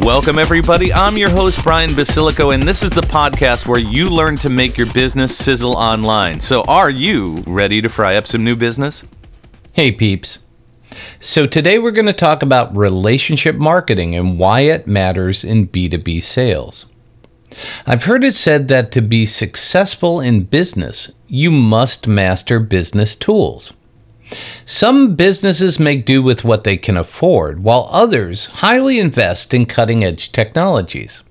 Welcome, everybody. I'm your host, Brian Basilico, and this is the podcast where you learn to make your business sizzle online. So, are you ready to fry up some new business? Hey, peeps. So, today we're going to talk about relationship marketing and why it matters in B2B sales. I've heard it said that to be successful in business, you must master business tools. Some businesses make do with what they can afford, while others highly invest in cutting edge technologies.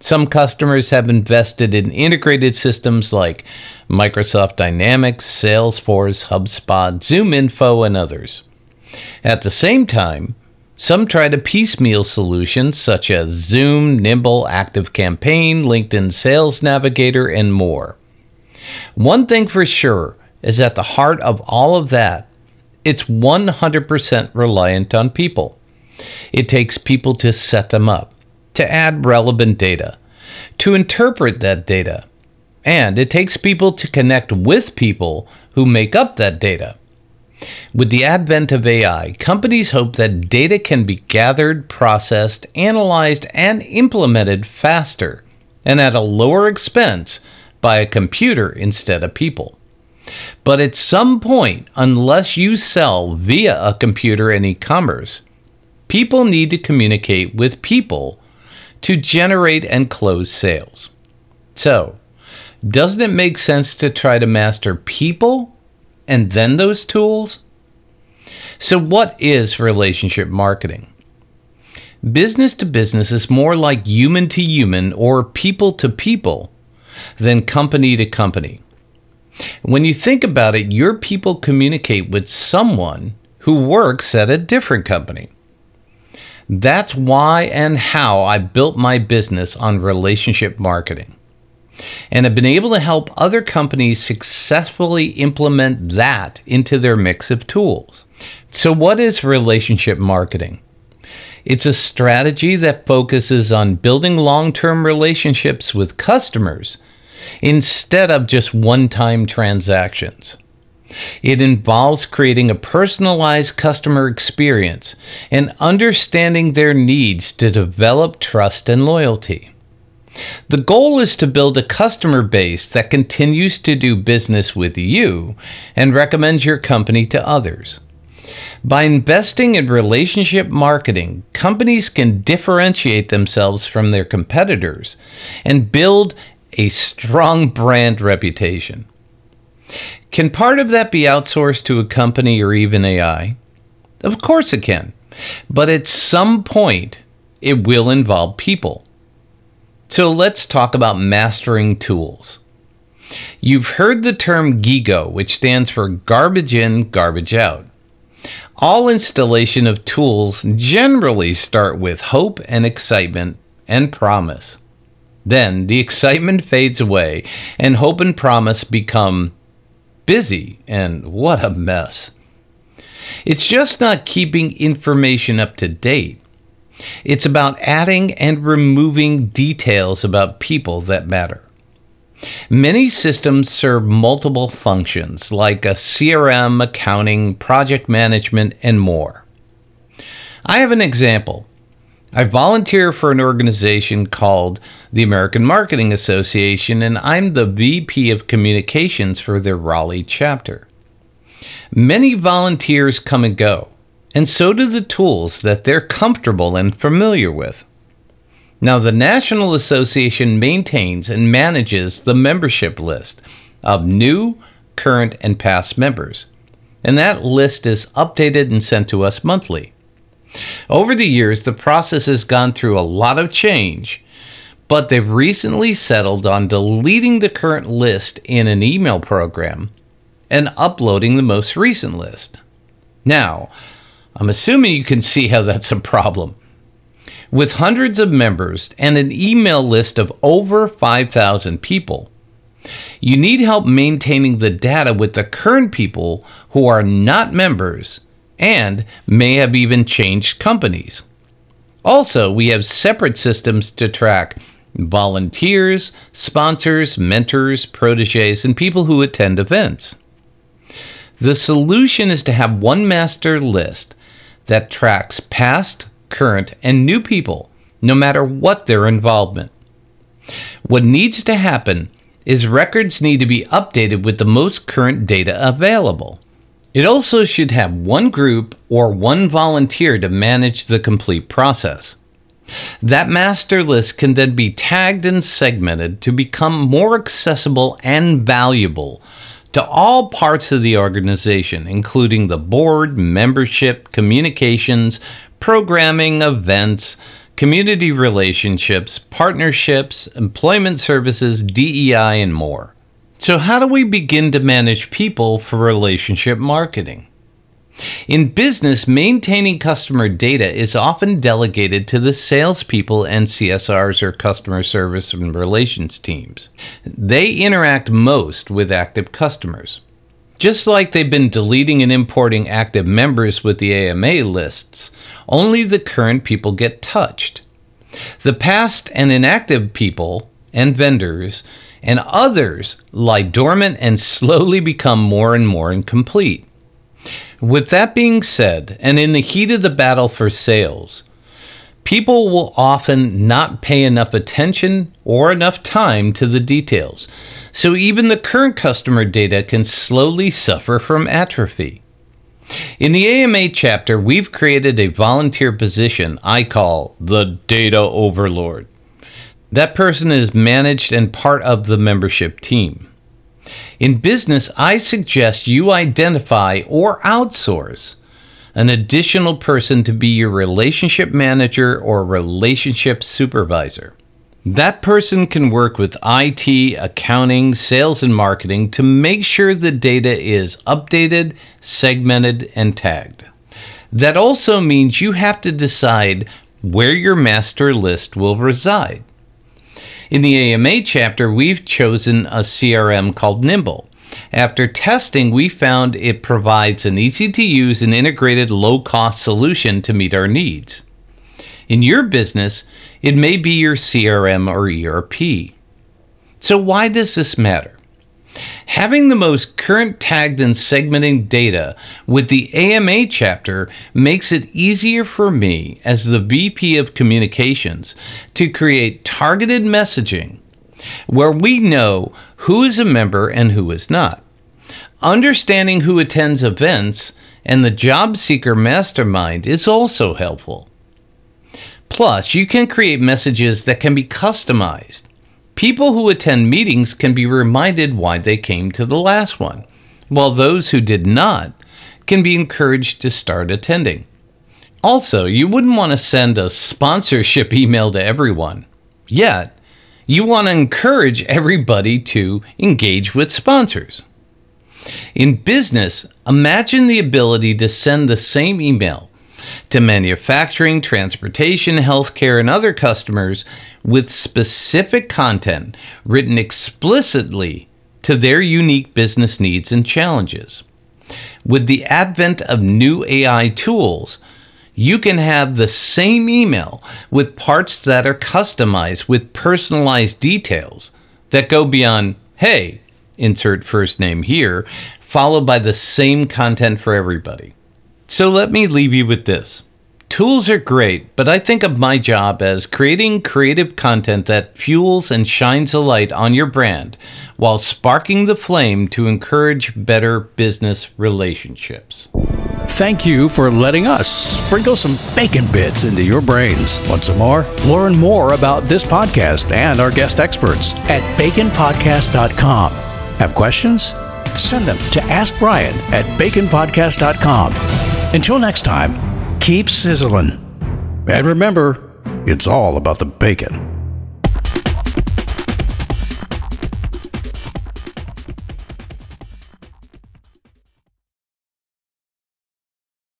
Some customers have invested in integrated systems like Microsoft Dynamics, Salesforce, HubSpot, ZoomInfo, and others. At the same time, some try to piecemeal solutions such as Zoom, Nimble, ActiveCampaign, LinkedIn Sales Navigator, and more. One thing for sure is at the heart of all of that, it's 100% reliant on people. It takes people to set them up, to add relevant data, to interpret that data, and it takes people to connect with people who make up that data. With the advent of AI, companies hope that data can be gathered, processed, analyzed, and implemented faster and at a lower expense by a computer instead of people. But at some point, unless you sell via a computer and e commerce, people need to communicate with people to generate and close sales. So, doesn't it make sense to try to master people and then those tools? So, what is relationship marketing? Business to business is more like human to human or people to people than company to company. When you think about it, your people communicate with someone who works at a different company. That's why and how I built my business on relationship marketing. And have been able to help other companies successfully implement that into their mix of tools. So, what is relationship marketing? It's a strategy that focuses on building long term relationships with customers instead of just one time transactions. It involves creating a personalized customer experience and understanding their needs to develop trust and loyalty. The goal is to build a customer base that continues to do business with you and recommends your company to others. By investing in relationship marketing, companies can differentiate themselves from their competitors and build a strong brand reputation. Can part of that be outsourced to a company or even AI? Of course it can. But at some point, it will involve people. So let's talk about mastering tools. You've heard the term GIGO, which stands for garbage in, garbage out. All installation of tools generally start with hope and excitement and promise. Then the excitement fades away, and hope and promise become busy, and what a mess. It's just not keeping information up to date. It's about adding and removing details about people that matter. Many systems serve multiple functions like a CRM, accounting, project management, and more. I have an example. I volunteer for an organization called the American Marketing Association, and I'm the VP of Communications for their Raleigh chapter. Many volunteers come and go, and so do the tools that they're comfortable and familiar with. Now, the National Association maintains and manages the membership list of new, current, and past members, and that list is updated and sent to us monthly. Over the years, the process has gone through a lot of change, but they've recently settled on deleting the current list in an email program and uploading the most recent list. Now, I'm assuming you can see how that's a problem. With hundreds of members and an email list of over 5,000 people, you need help maintaining the data with the current people who are not members and may have even changed companies. Also, we have separate systems to track volunteers, sponsors, mentors, proteges, and people who attend events. The solution is to have one master list that tracks past, current, and new people, no matter what their involvement. What needs to happen is records need to be updated with the most current data available. It also should have one group or one volunteer to manage the complete process. That master list can then be tagged and segmented to become more accessible and valuable to all parts of the organization, including the board, membership, communications, programming, events, community relationships, partnerships, employment services, DEI, and more. So, how do we begin to manage people for relationship marketing? In business, maintaining customer data is often delegated to the salespeople and CSRs or customer service and relations teams. They interact most with active customers. Just like they've been deleting and importing active members with the AMA lists, only the current people get touched. The past and inactive people and vendors and others lie dormant and slowly become more and more incomplete. With that being said, and in the heat of the battle for sales, people will often not pay enough attention or enough time to the details. So even the current customer data can slowly suffer from atrophy. In the AMA chapter, we've created a volunteer position I call the Data Overlord. That person is managed and part of the membership team. In business, I suggest you identify or outsource an additional person to be your relationship manager or relationship supervisor. That person can work with IT, accounting, sales, and marketing to make sure the data is updated, segmented, and tagged. That also means you have to decide where your master list will reside. In the AMA chapter, we've chosen a CRM called Nimble. After testing, we found it provides an easy to use and integrated low cost solution to meet our needs. In your business, it may be your CRM or ERP. So, why does this matter? Having the most current tagged and segmenting data with the AMA chapter makes it easier for me as the VP of Communications to create targeted messaging where we know who is a member and who is not. Understanding who attends events and the job seeker mastermind is also helpful. Plus, you can create messages that can be customized People who attend meetings can be reminded why they came to the last one, while those who did not can be encouraged to start attending. Also, you wouldn't want to send a sponsorship email to everyone. Yet, you want to encourage everybody to engage with sponsors. In business, imagine the ability to send the same email to manufacturing, transportation, healthcare, and other customers with specific content written explicitly to their unique business needs and challenges. With the advent of new AI tools, you can have the same email with parts that are customized with personalized details that go beyond, hey, insert first name here, followed by the same content for everybody. So let me leave you with this. Tools are great, but I think of my job as creating creative content that fuels and shines a light on your brand while sparking the flame to encourage better business relationships. Thank you for letting us sprinkle some bacon bits into your brains. Want some more? Learn more about this podcast and our guest experts at baconpodcast.com. Have questions? Send them to Ask Brian at baconpodcast.com. Until next time, keep sizzling. And remember, it's all about the bacon.